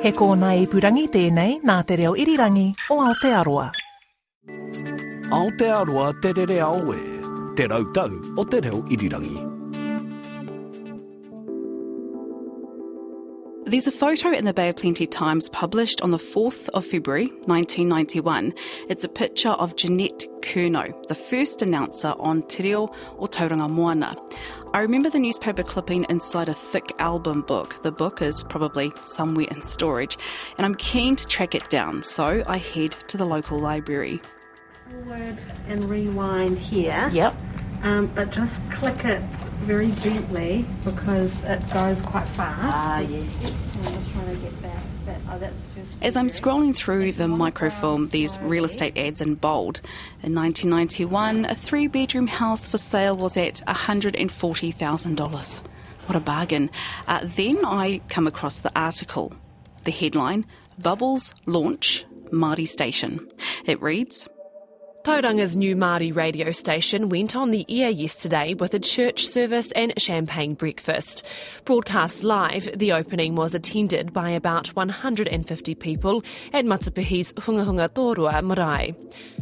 He kōna ipurangi tēnei nā te reo irirangi o Aotearoa. Aotearoa te rere au te rautau o te reo irirangi. There's a photo in the Bay of Plenty Times published on the 4th of February 1991. It's a picture of Jeanette Curnow, the first announcer on Te Reo o Tauranga Moana. I remember the newspaper clipping inside a thick album book. The book is probably somewhere in storage, and I'm keen to track it down, so I head to the local library. Forward and rewind here. Yep. Um, but just click it very gently because it goes quite fast. Ah, yes, yes. I'm just trying to get back. That, oh, that's the first. As I'm scrolling through the microfilm, these real estate ads in bold. In 1991, a three bedroom house for sale was at $140,000. What a bargain. Uh, then I come across the article. The headline Bubbles Launch Māori Station. It reads Tauranga's new Māori radio station went on the air yesterday with a church service and champagne breakfast. Broadcast live, the opening was attended by about 150 people at Matapihi's Hungahunga Torua Marae.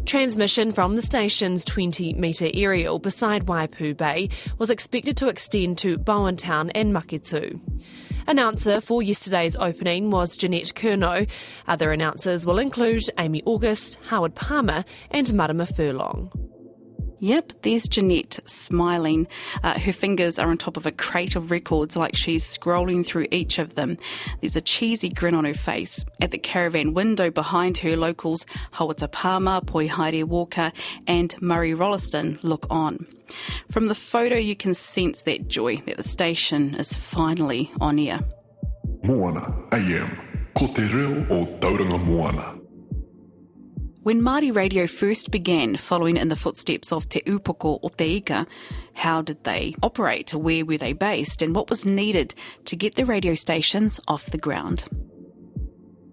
Transmission from the station's 20 metre aerial beside Waipu Bay was expected to extend to Bowentown and Maketu. Announcer for yesterday's opening was Jeanette Curnow. Other announcers will include Amy August, Howard Palmer, and Marama Furlong. Yep, there's Jeanette smiling. Uh, her fingers are on top of a crate of records like she's scrolling through each of them. There's a cheesy grin on her face. At the caravan window behind her, locals Hawata Palmer, Poi Haere Walker, and Murray Rolliston look on. From the photo, you can sense that joy that the station is finally on air. Moana AM, ko te reo o Tauranga Moana. When Māori radio first began, following in the footsteps of Te Upoko o Te Ika, how did they operate? Where were they based? And what was needed to get the radio stations off the ground?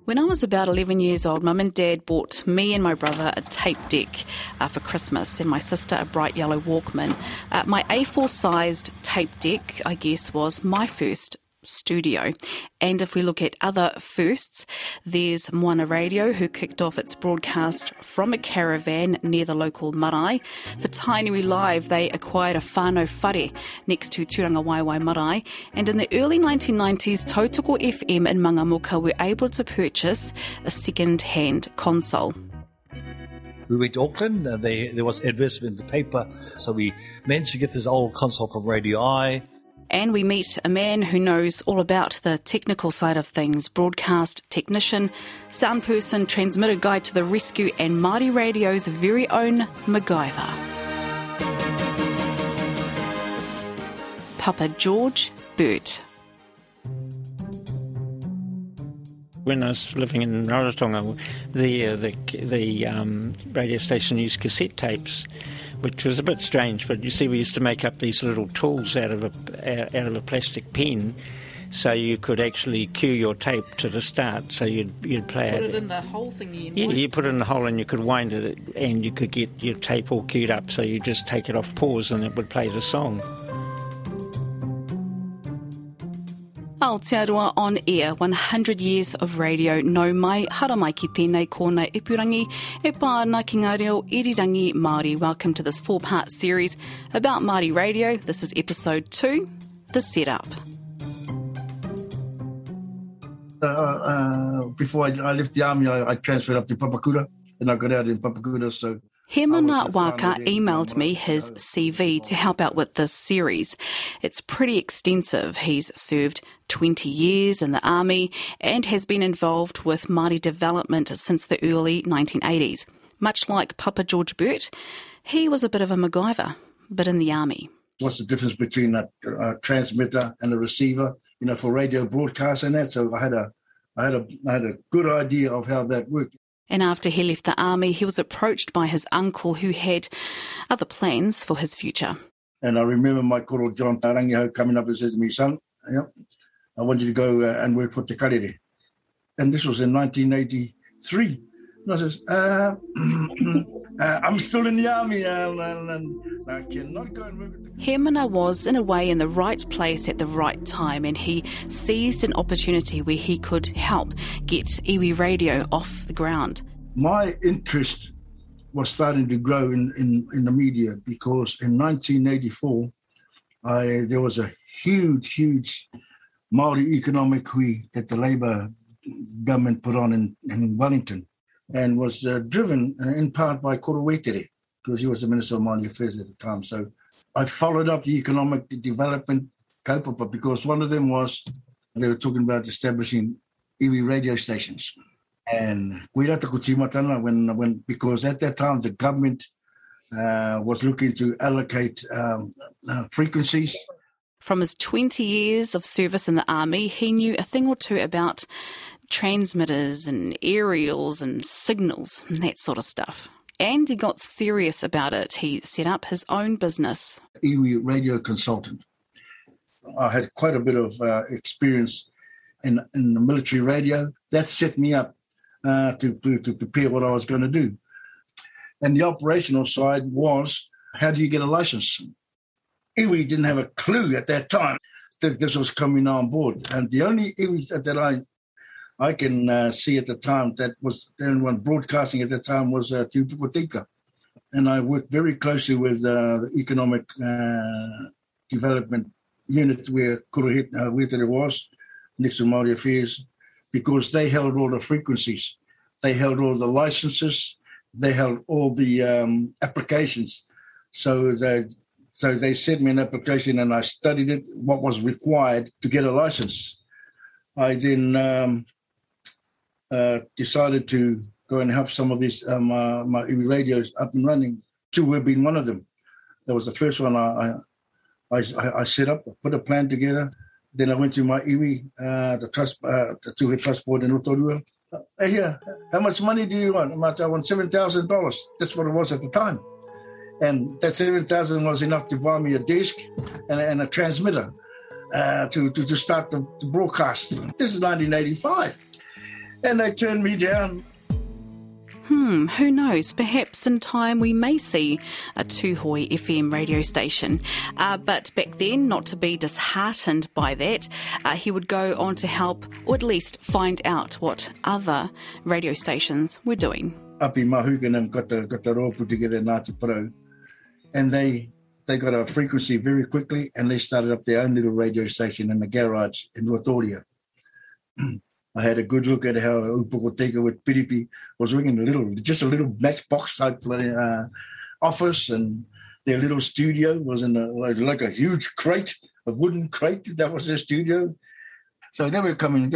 When I was about 11 years old, Mum and Dad bought me and my brother a tape deck uh, for Christmas and my sister a bright yellow Walkman. Uh, my A4 sized tape deck, I guess, was my first studio. And if we look at other firsts, there's Moana Radio, who kicked off its broadcast from a caravan near the local marae. For Tainui Live, they acquired a whānau whare next to Tūrangawaewae Marae. And in the early 1990s, Tautoko FM and Mangamuka were able to purchase a second-hand console. We went to Auckland, and they, there was advertisement in the paper, so we managed to get this old console from Radio Eye. And we meet a man who knows all about the technical side of things broadcast technician, sound person, transmitter guide to the rescue, and Māori Radio's very own MacGyver. Papa George Burt. When I was living in Rarotonga, the uh, the the um, radio station used cassette tapes, which was a bit strange. But you see, we used to make up these little tools out of a out of a plastic pen, so you could actually cue your tape to the start. So you'd you'd play Put it. it in the whole thing Yeah, you put it in the hole and you could wind it, and you could get your tape all queued up. So you just take it off pause, and it would play the song. Aotearoa on air, 100 years of radio. No mai, hara mai ki tēnei kōna ipurangi, e pāna ki ngā reo irirangi Māori. Welcome to this four-part series about Māori radio. This is episode two, The Setup. uh, uh, before I, I left the army, I, I transferred up to Papakura, and I got out in Papakura. So Hemana Waaka emailed me his. CV to help out with this series. It's pretty extensive. He's served 20 years in the army and has been involved with Māori development since the early 1980s. Much like Papa George Burt, he was a bit of a MacGyver, but in the army. what's the difference between a, a transmitter and a receiver? You know, for radio broadcast and that. So I had a, I had a, I had a good idea of how that worked. And after he left the army, he was approached by his uncle who had other plans for his future. And I remember my koro John Tarangiho coming up and said to me, son, yep, I want you to go uh, and work for Te Karere. And this was in 1983. And I says, uh, uh, I'm still in the army and, and, and I cannot go and work at Hemana was, in a way, in the right place at the right time, and he seized an opportunity where he could help get iwi radio off the ground. my interest was starting to grow in, in, in the media because in 1984, I, there was a huge, huge Maori economic hui that the Labour government put on in, in Wellington and was uh, driven uh, in part by Koro because he was the Minister of Māori Affairs at the time. So I followed up the economic development kaupapa because one of them was they were talking about establishing iwi radio stations. And kuira te kutimatana when when because at that time the government uh, was looking to allocate um, uh, frequencies. From his 20 years of service in the army, he knew a thing or two about transmitters and aerials and signals and that sort of stuff. And he got serious about it. He set up his own business. Iwi radio consultant. I had quite a bit of uh, experience in in the military radio. That set me up uh, to, to to prepare what I was going to do. And the operational side was how do you get a license? Iwi didn't have a clue at that time that this was coming on board. And the only Iwi that, that I I can uh, see at the time that was the only one broadcasting at the time was uh, Te Upoko o Te Ika. And I worked very closely with uh, the economic uh, development unit where Kuruhit, uh, where it was, next to Māori Affairs, because they held all the frequencies. They held all the licenses. They held all the um, applications. So they, so they sent me an application and I studied it, what was required to get a license. I then um, uh, decided to go and have some of these um, uh, my radios up and running. Two have been one of them. That was the first one I I, I, I set up, put a plan together. Then I went to my iwi, uh, the trust, uh, the two-head trust board in Rotorua. Hey, here, how much money do you want? I much? I want seven thousand dollars. That's what it was at the time, and that seven thousand was enough to buy me a desk and, and a transmitter uh, to, to to start the, the broadcast. This is 1985, and they turned me down Hmm, who knows? Perhaps in time we may see a Tūhoe FM radio station. Uh, but back then, not to be disheartened by that, uh, he would go on to help, or at least find out what other radio stations were doing. Api Mahuganam got the got the role put together in Ngāti Porou, and they they got a frequency very quickly, and they started up their own little radio station in the garage in Ruatoria. I had a good look at how Upoko o Te Ika with Piripi was working a little, just a little matchbox type uh, office, and their little studio was in a, like, a huge crate, a wooden crate. That was their studio. So they were coming.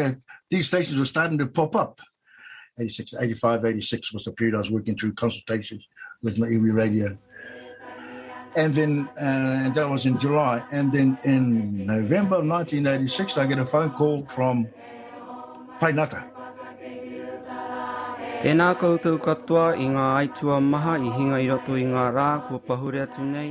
These stations were starting to pop up. 86, 85, 86 was the period I was working through consultations with my iwi radio. And then uh, that was in July. And then in November of 1986, I get a phone call from whainata. Tēnā koutou katoa i ngā aitua maha i hinga i roto i ngā rā kua pahure atu nei.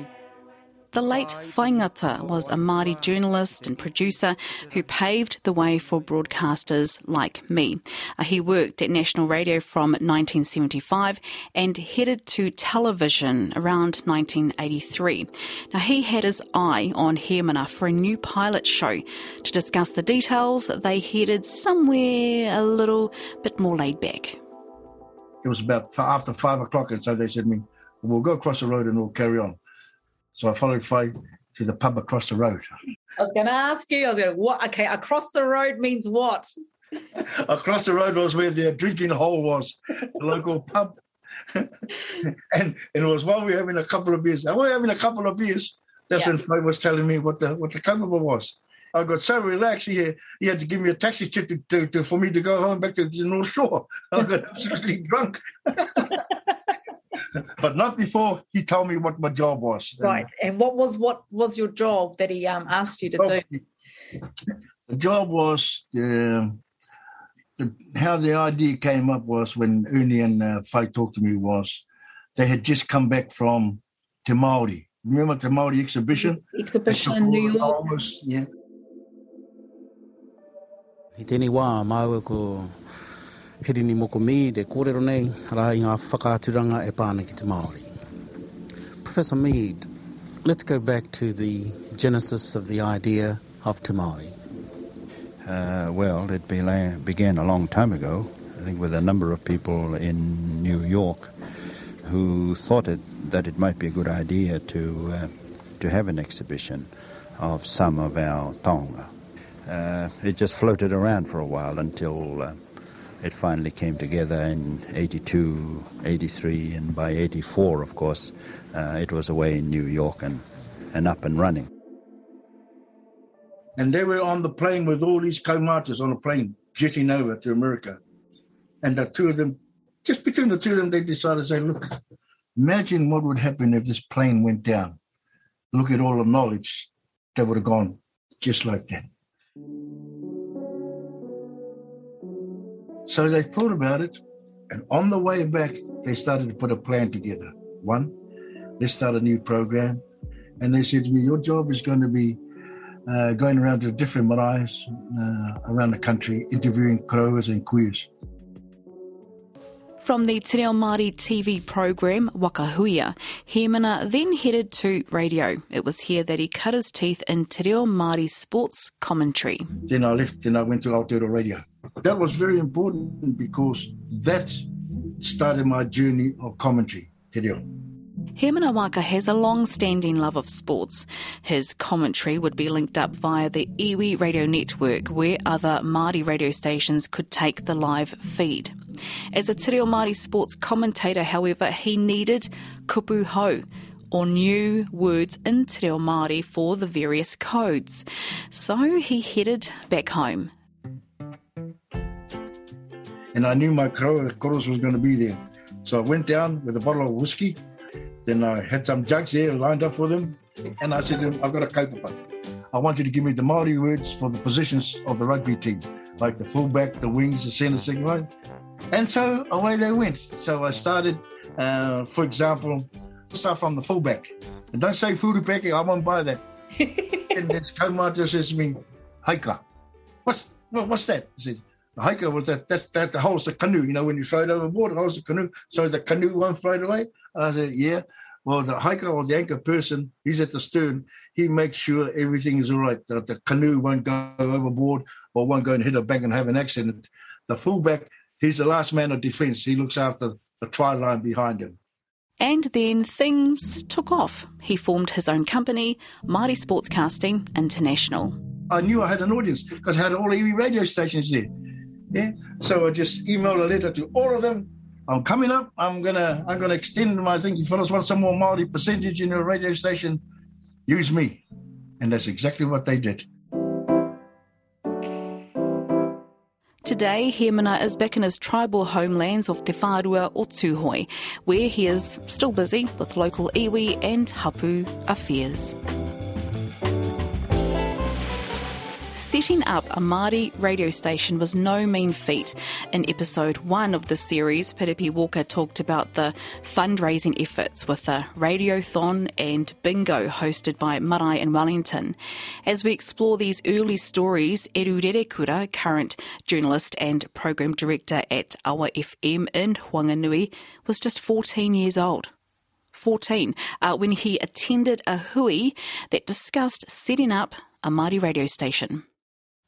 The late Whai Ngata was a Māori journalist and producer who paved the way for broadcasters like me. Uh, he worked at National Radio from 1975 and headed to television around 1983. Now, he had his eye on Hemana for a new pilot show. To discuss the details, they headed somewhere a little bit more laid back. It was about after five o'clock, and so they said to me, "We'll go across the road and we'll carry on." So I followed Whai to the pub across the road. I was going to ask you. I was going, what? Okay, across the road means what? across the road was where the drinking hole was, the local pub. and, and it was while we were having a couple of beers. And we were having a couple of beers. That's Yeah. when Whai was telling me what the what the kaupapa was. I got so relaxed. He had, he had to give me a taxi to, to, to, for me to go home back to the North Shore. I got absolutely drunk. but not before he told me what my job was. Right. And what was what was your job that he um, asked you to do? The job was the, the how the idea came up was when Ernie and uh, Whai talked to me was they had just come back from Te Māori. Remember the Māori exhibition? Exhibition in New York. Almost, yeah. I tēnei wā, māua ko Kōrero nei, rā i ngā e pāna ki te Māori. Professor Mead, let's go back to the genesis of the idea of Te Māori. Uh, well, it bela- began a long time ago, I think with a number of people in New York who thought it, that it might be a good idea to, uh, to have an exhibition of some of our taonga. Uh, it just floated around for a while until uh, it finally came together in 82, 83, and by 84, of course, uh, it was away in New York and, and up and running. And they were on the plane with all these co-marchers on a plane jetting over to America. And the two of them, just between the two of them, they decided to say, look, imagine what would happen if this plane went down. Look at all the knowledge that would have gone just like that. So they thought about it, and on the way back, they started to put a plan together. One, let's start a new program. And they said to me, Your job is going to be uh, going around to different maraes uh, around the country, interviewing crows and queers. From the Te Reo Māori TV program Wakahuia, Hemana then headed to radio. It was here that he cut his teeth in Te Reo Māori sports commentary. Then I left and I went to Aotearoa Radio. That was very important because that started my journey of commentary, Te Reo. Hemana Waaka has a long standing love of sports. His commentary would be linked up via the Iwi radio network, where other Māori radio stations could take the live feed. As a Te Reo Māori sports commentator, however, he needed kupu hou, or new words in Te Reo Māori for the various codes. So he headed back home. And I knew my chorus was going to be there. So I went down with a bottle of whiskey. Then I had some jugs there lined up for them. And I said to them, I've got a kaupapa. I want you to give me the Māori words for the positions of the rugby team, like the fullback, the wings, the centre, line. And so away they went. So I started, uh, for example, start from the fullback. And don't say furupeke, I won't buy that. and this kaumata says to me, Haika. What's what, what's that? He said, the Haika was that that's that holds the canoe, you know, when you throw it overboard, it holds the canoe. So the canoe won't float away. I said, Yeah. Well, the hiker or the anchor person, he's at the stern. He makes sure everything is all right. That the canoe won't go overboard or won't go and hit a bank and have an accident. The fullback, he's the last man of defence. He looks after the try line behind him. And then things took off. He formed his own company, Māori Sportscasting International. I knew I had an audience because I had all the radio stations there. Yeah. So I just emailed a letter to all of them. I'm coming up. I'm gonna I'm gonna extend my thing. If you fellas want some more Maori percentage in your radio station, use me. And that's exactly what they did. Today, Hemana is back in his tribal homelands of Te Whārua o Tūhoe, where he is still busy with local iwi and hapu affairs. Setting up a Māori radio station was no mean feat. In episode one of the series, Piripi Walker talked about the fundraising efforts with a radiothon and bingo hosted by Marae in Wellington. As we explore these early stories, Eru Rerekura, current journalist and program director at Awa FM in Whanganui, was just 14 years old. 14 uh, when he attended a hui that discussed setting up a Māori radio station.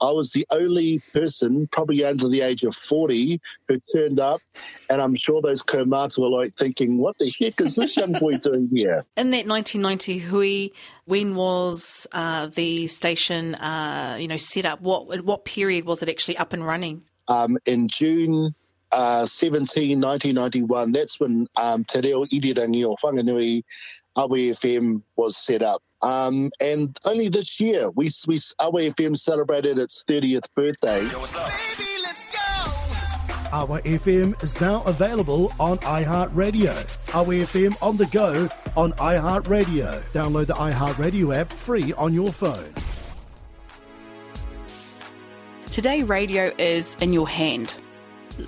I was the only person, probably under the age of 40, who turned up. And I'm sure those Kermats were like thinking, what the heck is this young boy doing here? In that 1990 hui, when was uh, the station, uh, you know, set up? What what period was it actually up and running? Um, in June uh, 17, 1991, that's when um, Te Reo Irirangi o Whanganui Awa FM was set up. Um, and only this year, we, we Awa FM celebrated its 30th birthday. Awa FM is now available on iHeartRadio. Awa FM on the go on iHeartRadio. Download the iHeartRadio app free on your phone. Today, radio is in your hand.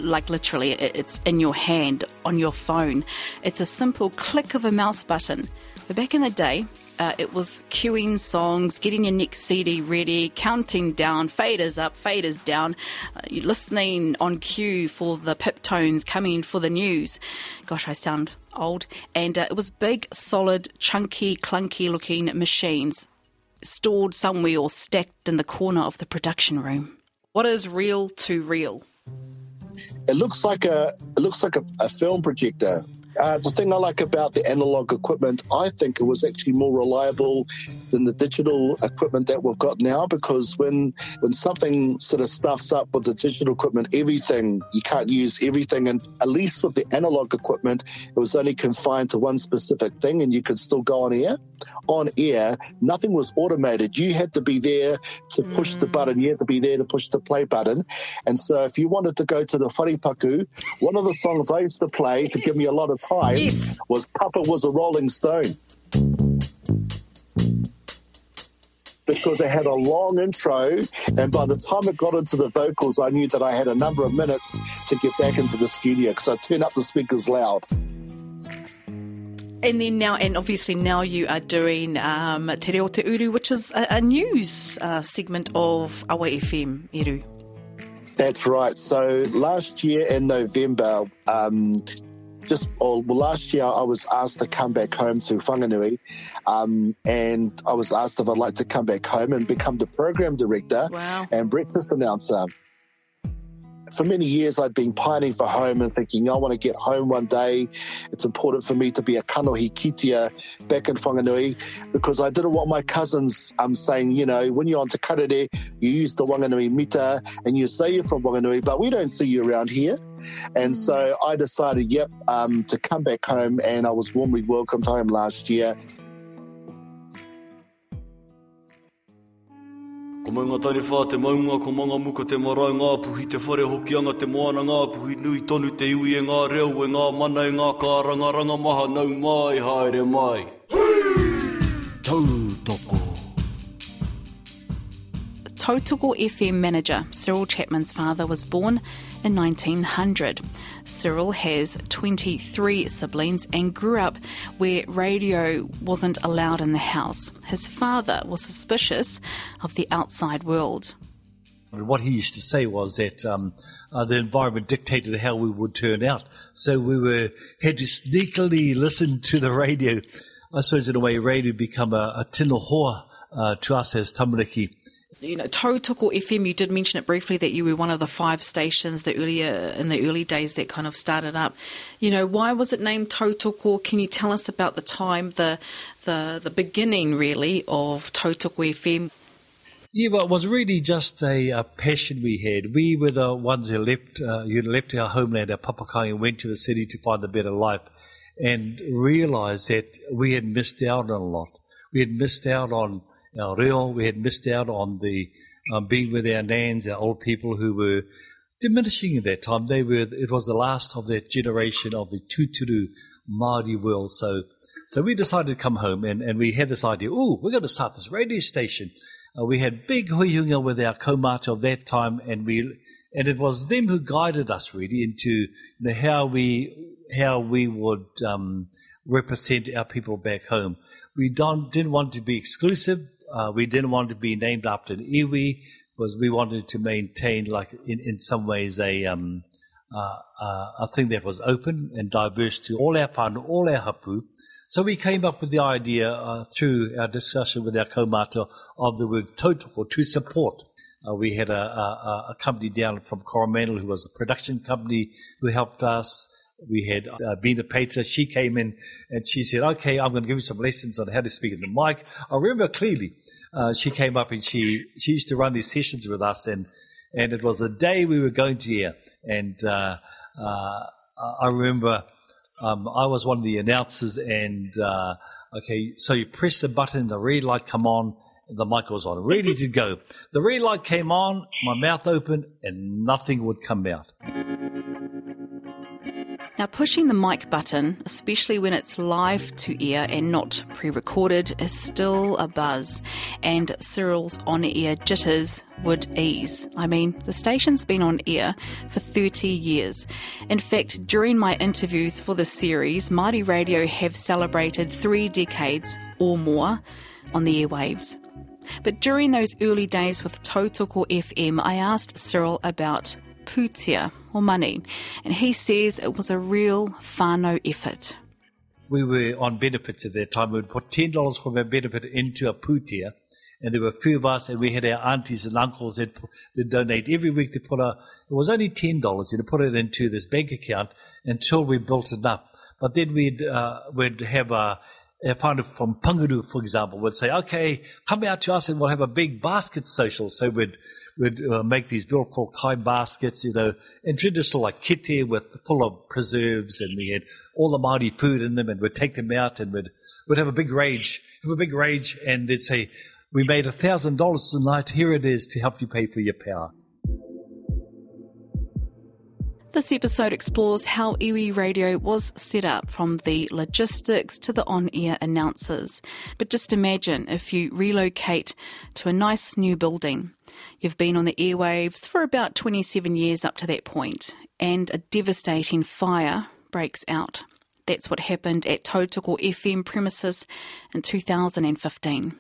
Like literally, it's in your hand, on your phone. It's a simple click of a mouse button. But back in the day, uh, it was queuing songs, getting your next CD ready, counting down, faders up, faders down, uh, listening on cue for the pip tones coming for the news. Gosh, I sound old. And uh, it was big, solid, chunky, clunky looking machines stored somewhere or stacked in the corner of the production room. What is reel to reel? It looks like a it looks like a, a film projector uh, the thing I like about the analog equipment, I think it was actually more reliable than the digital equipment that we've got now because when when something sort of stuffs up with the digital equipment, everything you can't use everything, and at least with the analog equipment, it was only confined to one specific thing, and you could still go on air. On air, nothing was automated. You had to be there to push mm. the button. You had to be there to push the play button. And so, if you wanted to go to the wharepaku, one of the songs I used to play to give me a lot of time yes. was Papa was a Rolling Stone. Because they had a long intro, and by the time it got into the vocals, I knew that I had a number of minutes to get back into the studio because I turned up the speakers loud. And then now, and obviously now you are doing um, Te Reo Te Uru, which is a, a news uh, segment of Awa FM, Eru. That's right. So last year in November, um, just well, last year I was asked to come back home to Whanganui, um, and I was asked if I'd like to come back home and become the program director wow. and breakfast announcer for many years I'd been pining for home and thinking, I want to get home one day. It's important for me to be a kanohi kitia back in Whanganui because I didn't want my cousins um, saying, you know, when you're on Te Karere, you use the Wanganui mita and you say you're from Wanganui, but we don't see you around here. And so I decided, yep, um, to come back home and I was warmly welcomed home last year Ko mai ngā tari whā te maunga, ko manga muka te marae ngā puhi, te whare hokianga te moana ngā puhi, nui tonu te iwi e ngā reo, e ngā mana e ngā kāranga ranga maha, nau mai, haere mai. Tau! Tautoko FM manager Cyril Chapman's father was born in 1900. Cyril has 23 siblings and grew up where radio wasn't allowed in the house. His father was suspicious of the outside world. What he used to say was that um, uh, the environment dictated how we would turn out. So we were had to sneakily listen to the radio. I suppose in a way, radio become a, a tino uh, to us as tamariki you know, Tautoko FM, you did mention it briefly that you were one of the five stations that earlier in the early days that kind of started up. You know, why was it named Tautoko? Can you tell us about the time, the the the beginning really of Tautoko FM? Yeah, well, it was really just a, a, passion we had. We were the ones who left, uh, who left our homeland, our papakai, and went to the city to find a better life, and realised that we had missed out on a lot. We had missed out on our reo. We had missed out on the um, being with our nans, our old people who were diminishing at that time. They were. It was the last of that generation of the tuturu Māori world. So, so we decided to come home, and, and we had this idea. Oh, we're going to start this radio station. Uh, we had big huiunga with our kaumata of that time, and we and it was them who guided us really into you know, how we how we would um, represent our people back home. We don't, didn't want to be exclusive. Uh, we didn't want to be named after an iwi because we wanted to maintain, like in, in some ways, a um, uh, uh, a thing that was open and diverse to all our whānau, all our hapu. So we came up with the idea uh, through our discussion with our kaumata of the word tautoko, to support. Uh, we had a, a, a, company down from Coromandel who was a production company who helped us we had uh, Bina Peter. She came in and she said, okay, I'm going to give you some lessons on how to speak in the mic. I remember clearly, uh, she came up and she, she used to run these sessions with us and, and it was the day we were going to hear. And, uh, uh, I remember, um, I was one of the announcers and, uh, okay, so you press the button, the red light come on, the mic was on, ready to go. The red light came on, my mouth opened, and nothing would come out. Now, pushing the mic button, especially when it's live to air and not pre recorded, is still a buzz, and Cyril's on air jitters would ease. I mean, the station's been on air for 30 years. In fact, during my interviews for the series, Māori Radio have celebrated three decades or more on the airwaves. But during those early days with Tautoko FM, I asked Cyril about pūtea, or money, and he says it was a real whānau effort. We were on benefits at that time. We'd put $10 from our benefit into a pūtea, and there were a few of us, and we had our aunties and uncles that that donate every week. They put a, it was only ten dollars, and put it into this bank account until we built enough. But then we'd uh, we'd have a a founder from Panguru, for example, would say, okay, come out to us and we'll have a big basket social. So we'd, we'd uh, make these beautiful kai baskets, you know, and traditional like kite with full of preserves and we had all the Māori food in them and we'd take them out and we'd, we'd have a big rage, have a big rage and they'd say, we made a thousand dollars tonight. Here it is to help you pay for your power. This episode explores how iwi radio was set up from the logistics to the on air announcers. But just imagine if you relocate to a nice new building. You've been on the airwaves for about 27 years up to that point, and a devastating fire breaks out. That's what happened at Tautoko FM premises in 2015.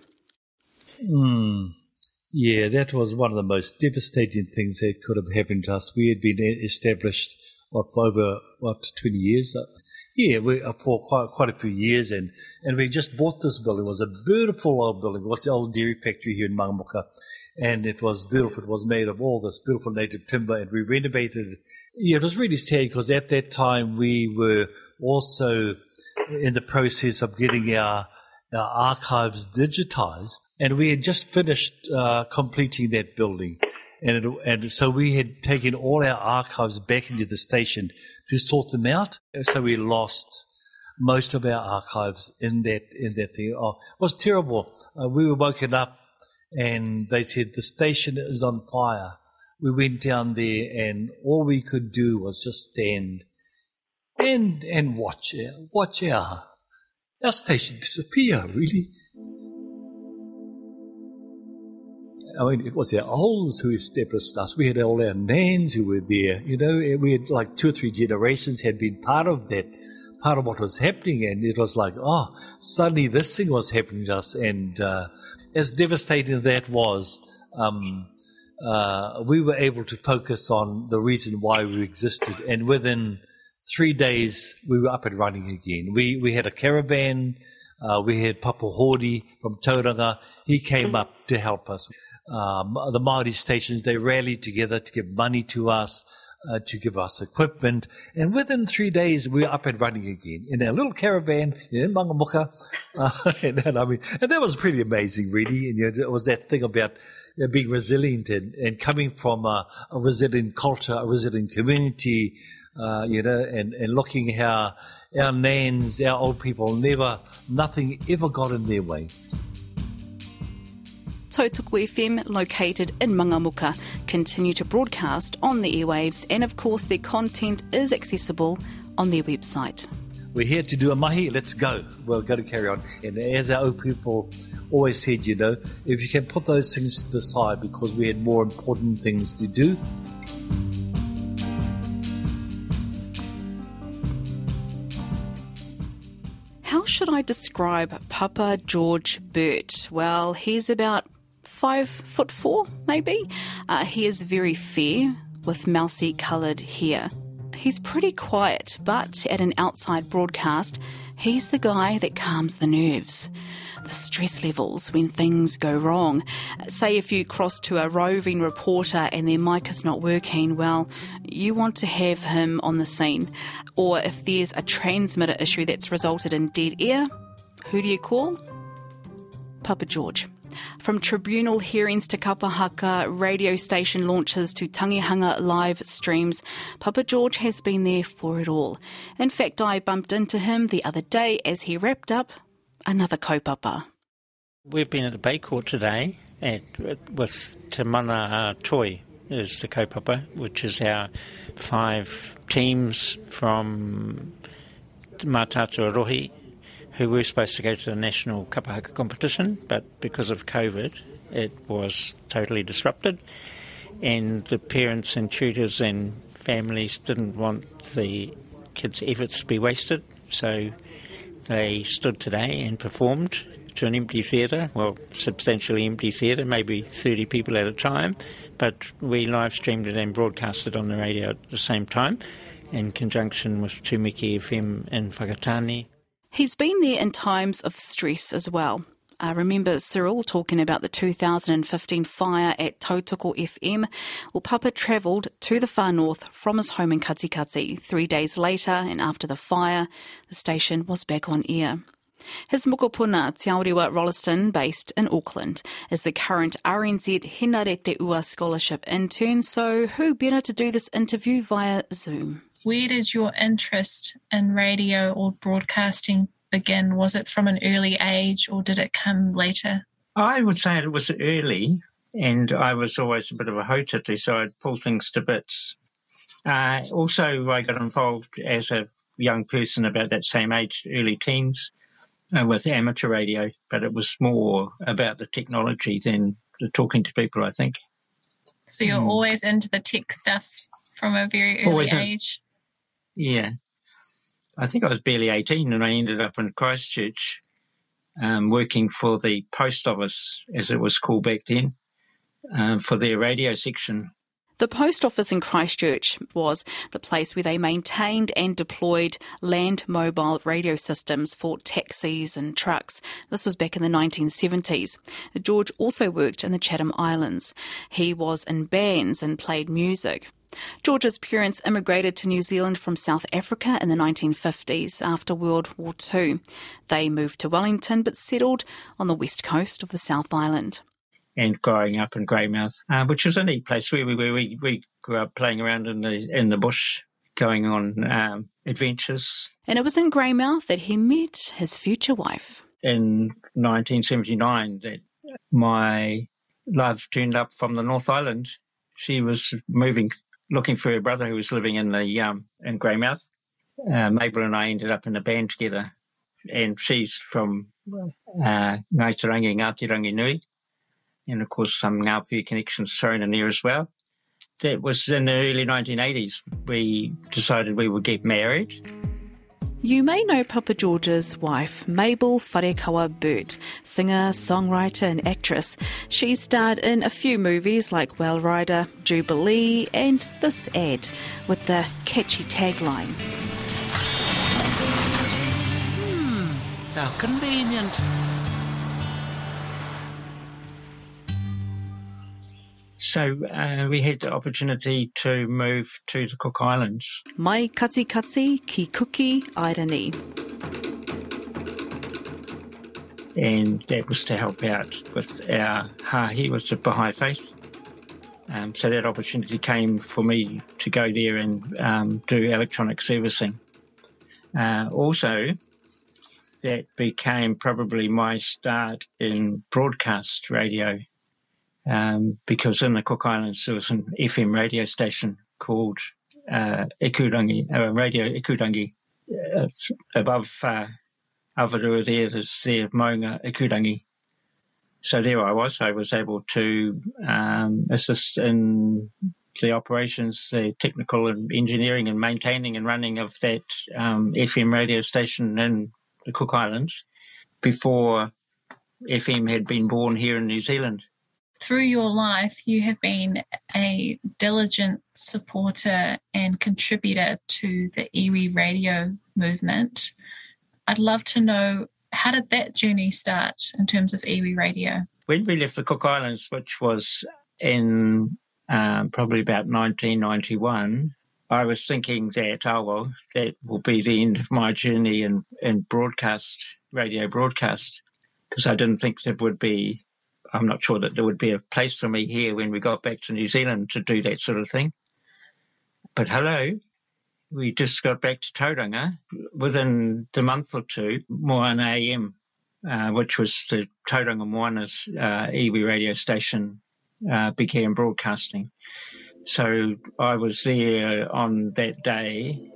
Hmm. Yeah, that was one of the most devastating things that could have happened to us. We had been established what, for over what twenty years. Uh, yeah, we, uh, for quite quite a few years, and and we just bought this building. It was a beautiful old building. It was the old dairy factory here in Mangamuka, and it was beautiful. It was made of all this beautiful native timber, and we renovated it. Yeah, it was really sad because at that time we were also in the process of getting our our archives digitized, and we had just finished uh, completing that building. And, it, and so we had taken all our archives back into the station to sort them out. So we lost most of our archives in that in that thing. Oh, it was terrible. Uh, we were woken up, and they said the station is on fire. We went down there, and all we could do was just stand and and watch watch our our station disappear, really. I mean, it was our olds who established us. We had all our nans who were there. You know, we had like two or three generations had been part of that, part of what was happening. And it was like, oh, suddenly this thing was happening to us. And uh, as devastating as that was, um, uh, we were able to focus on the reason why we existed. And within three days, we were up and running again. We, we had a caravan. Uh, we had Papa Hori from Tauranga. He came up to help us. Um, the Māori stations, they rallied together to give money to us, uh, to give us equipment. And within three days, we were up and running again in our little caravan in Mangamuka. Uh, and, and, I mean, and that was pretty amazing, really. And you know, it was that thing about you know, being resilient and, and coming from a, a resilient culture, a resilient community, uh, you know, and, and looking how our nans, our old people, never, nothing ever got in their way. Tautoko FM, located in Mangamuka, continue to broadcast on the airwaves, and of course, their content is accessible on their website. We're here to do a mahi, let's go. We're going to carry on. And as our old people always said, you know, if you can put those things to the side because we had more important things to do, should I describe Papa George Burt? Well, he's about five foot four, maybe. Uh, he is very fair with mousy coloured hair. He's pretty quiet, but at an outside broadcast, he's the guy that calms the nerves. The stress levels when things go wrong. Say if you cross to a roving reporter and their mic is not working, well, you want to have him on the scene. Or if there's a transmitter issue that's resulted in dead air, who do you call? Papa George. From tribunal hearings to kapahaka, radio station launches to tangihanga live streams, Papa George has been there for it all. In fact, I bumped into him the other day as he wrapped up another kaupapa. We've been at the Bay Court today at, with Te Mana Toi is the kaupapa, which is our five teams from Matatu Rohi who were supposed to go to the national kapahaka competition, but because of COVID, it was totally disrupted. And the parents and tutors and families didn't want the kids' efforts to be wasted, so they stood today and performed to an empty theatre, well, substantially empty theatre, maybe 30 people at a time, but we live streamed it and broadcast it on the radio at the same time in conjunction with Tumeke FM in Whakatane. He's been there in times of stress as well. I remember Cyril talking about the 2015 fire at Tautoko FM. Well, Papa travelled to the far north from his home in Katikati. Three days later, and after the fire, the station was back on air. His mokopuna, Te Auriwa Rolleston, based in Auckland, is the current RNZ Hinare Te Ua Scholarship intern, so who better to do this interview via Zoom? where does your interest in radio or broadcasting begin? Was it from an early age or did it come later? I would say it was early, and I was always a bit of a hotity, so I'd pull things to bits. Uh, also, I got involved as a young person about that same age, early teens, uh, with amateur radio, but it was more about the technology than the talking to people, I think. So you're mm. always into the tech stuff from a very early always age? Yeah. I think I was barely 18 and I ended up in Christchurch um, working for the post office, as it was called back then, um, for their radio section. The post office in Christchurch was the place where they maintained and deployed land mobile radio systems for taxis and trucks. This was back in the 1970s. George also worked in the Chatham Islands. He was in bands and played music. George's parents immigrated to New Zealand from South Africa in the 1950s after World War II. They moved to Wellington but settled on the west coast of the South Island. And growing up in Greymouth, uh, which was a neat place where we, we, we grew up playing around in the in the bush, going on um, adventures. And it was in Greymouth that he met his future wife. In 1979, that my love turned up from the North Island. She was moving looking for her brother who was living in the um, in Greymouth. Uh, Mabel and I ended up in a band together, and she's from uh, Ngaitarangi, Ngāti Nui, and of course some Ngāpuhi connections thrown in there as well. That was in the early 1980s. We decided we would get married. You may know Papa George's wife, Mabel Wharekawa Burt, singer, songwriter, and actress. She starred in a few movies like Whale Rider, Jubilee, and this ad with the catchy tagline. Hmm, how convenient. So uh, we had the opportunity to move to the Cook Islands. Mai kati kati ki kuki airani. And that was to help out with our hahi, was the Baha'i faith. Um, so that opportunity came for me to go there and um, do electronic servicing. Uh, also, that became probably my start in broadcast radio um, because in the Cook Islands there was an FM radio station called uh, Ikurangi, uh, Radio Ikurangi, uh, above uh, Avarua there, there's there Maunga Ikurangi. So there I was. I was able to um, assist in the operations, the technical and engineering and maintaining and running of that um, FM radio station in the Cook Islands before FM had been born here in New Zealand through your life, you have been a diligent supporter and contributor to the iwi radio movement. I'd love to know how did that journey start in terms of iwi radio? When we left the Cook Islands, which was in um, probably about 1991, I was thinking that, oh, well, that will be the end of my journey in, in broadcast, radio broadcast, because I didn't think there would be I'm not sure that there would be a place for me here when we got back to New Zealand to do that sort of thing. But hello, we just got back to Tauranga within the month or two, Moana AM, uh, which was the Tauranga Moana's uh, iwi radio station, uh, began broadcasting. so I was there on that day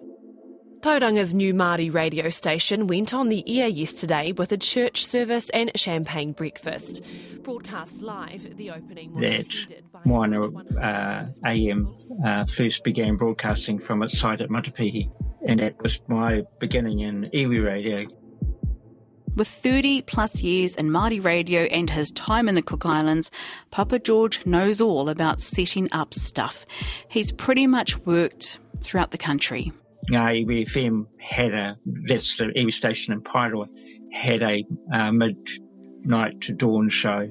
Tauranga's new Māori radio station went on the air yesterday with a church service and champagne breakfast. Broadcast live, the opening was that attended by Moana uh, AM uh, first began broadcasting from its site at Matapihi. And that was my beginning in iwi radio. With 30 plus years in Māori radio and his time in the Cook Islands, Papa George knows all about setting up stuff. He's pretty much worked throughout the country. Ngā iwi FM had a, that's the iwi station in Paeroa, had a uh, midnight to dawn show.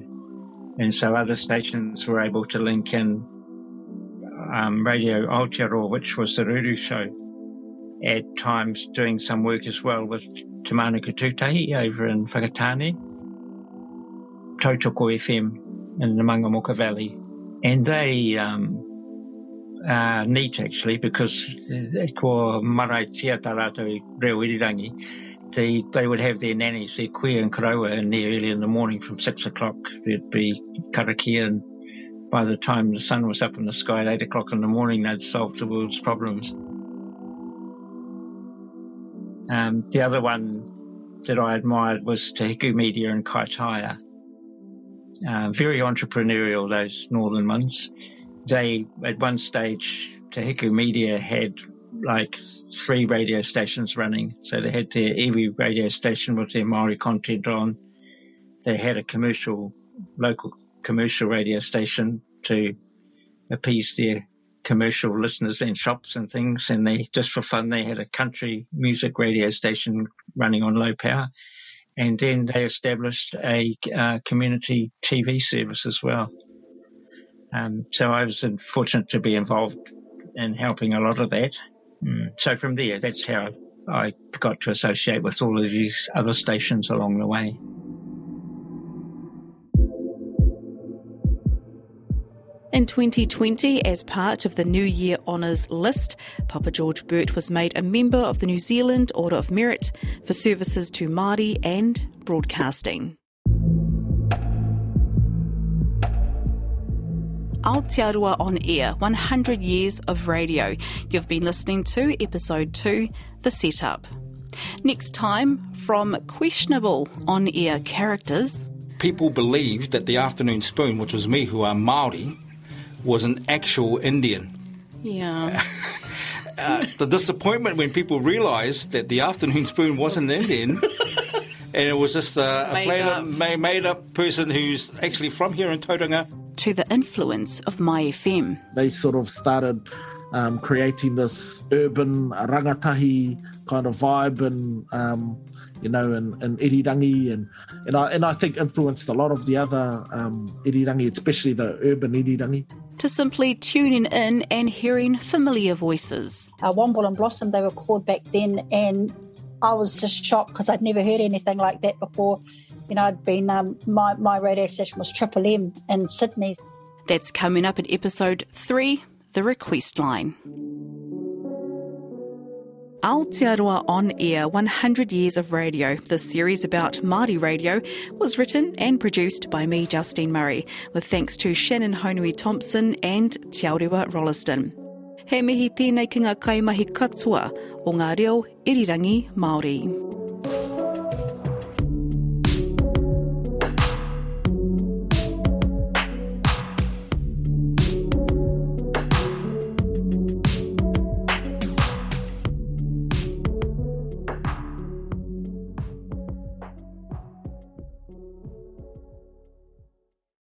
And so other stations were able to link in um, Radio Aotearoa, which was the Ruru show, at times doing some work as well with Te Manuka Tūtahi over in Whakatane, Tautoko FM in the Mangamuka Valley. And they um, uh, neat actually because marae tia tā rātou reo irirangi, they, they would have their nannies, their kuia and koroua in there early in the morning from six o'clock. There'd be karakia and by the time the sun was up in the sky at eight o'clock in the morning, they'd solved the world's problems. Um, the other one that I admired was Te Hiku Media in Kaitaia. Uh, very entrepreneurial, those northern ones they at one stage Te Hiku Media had like three radio stations running. So they had their iwi radio station with their Maori content on. They had a commercial, local commercial radio station to appease their commercial listeners and shops and things. And they, just for fun, they had a country music radio station running on low power. And then they established a uh, community TV service as well. Um, so I was fortunate to be involved in helping a lot of that. Mm. So from there, that's how I got to associate with all of these other stations along the way. In 2020, as part of the New Year Honours list, Papa George Burt was made a member of the New Zealand Order of Merit for services to Māori and broadcasting. Aotearoa on Air 100 Years of Radio. You've been listening to episode 2, The Setup. Next time, from questionable on air characters. People believed that the afternoon spoon, which was me who are Maori, was an actual Indian. Yeah. uh, the disappointment when people realised that the afternoon spoon wasn't Indian. and it was just a, a made, up. made up person who's actually from here in Tauranga to the influence of Mai FM. They sort of started um, creating this urban rangatahi kind of vibe and um, you know, and, and irirangi, and and I and I think influenced a lot of the other um, irirangi, especially the urban irirangi. To simply tuning in and hearing familiar voices. Uh, Womble and Blossom, they were called back then, and I was just shocked because I'd never heard anything like that before you know, I'd been, um, my, my radio station was Triple M in Sydney. That's coming up in episode three, The Request Line. Aotearoa On Air 100 Years of Radio, the series about Māori radio, was written and produced by me, Justine Murray, with thanks to Shannon Honui Thompson and Te Auriwa Rolleston. He mihi tēnei ki ngā kaimahi katoa o ngā reo irirangi Māori.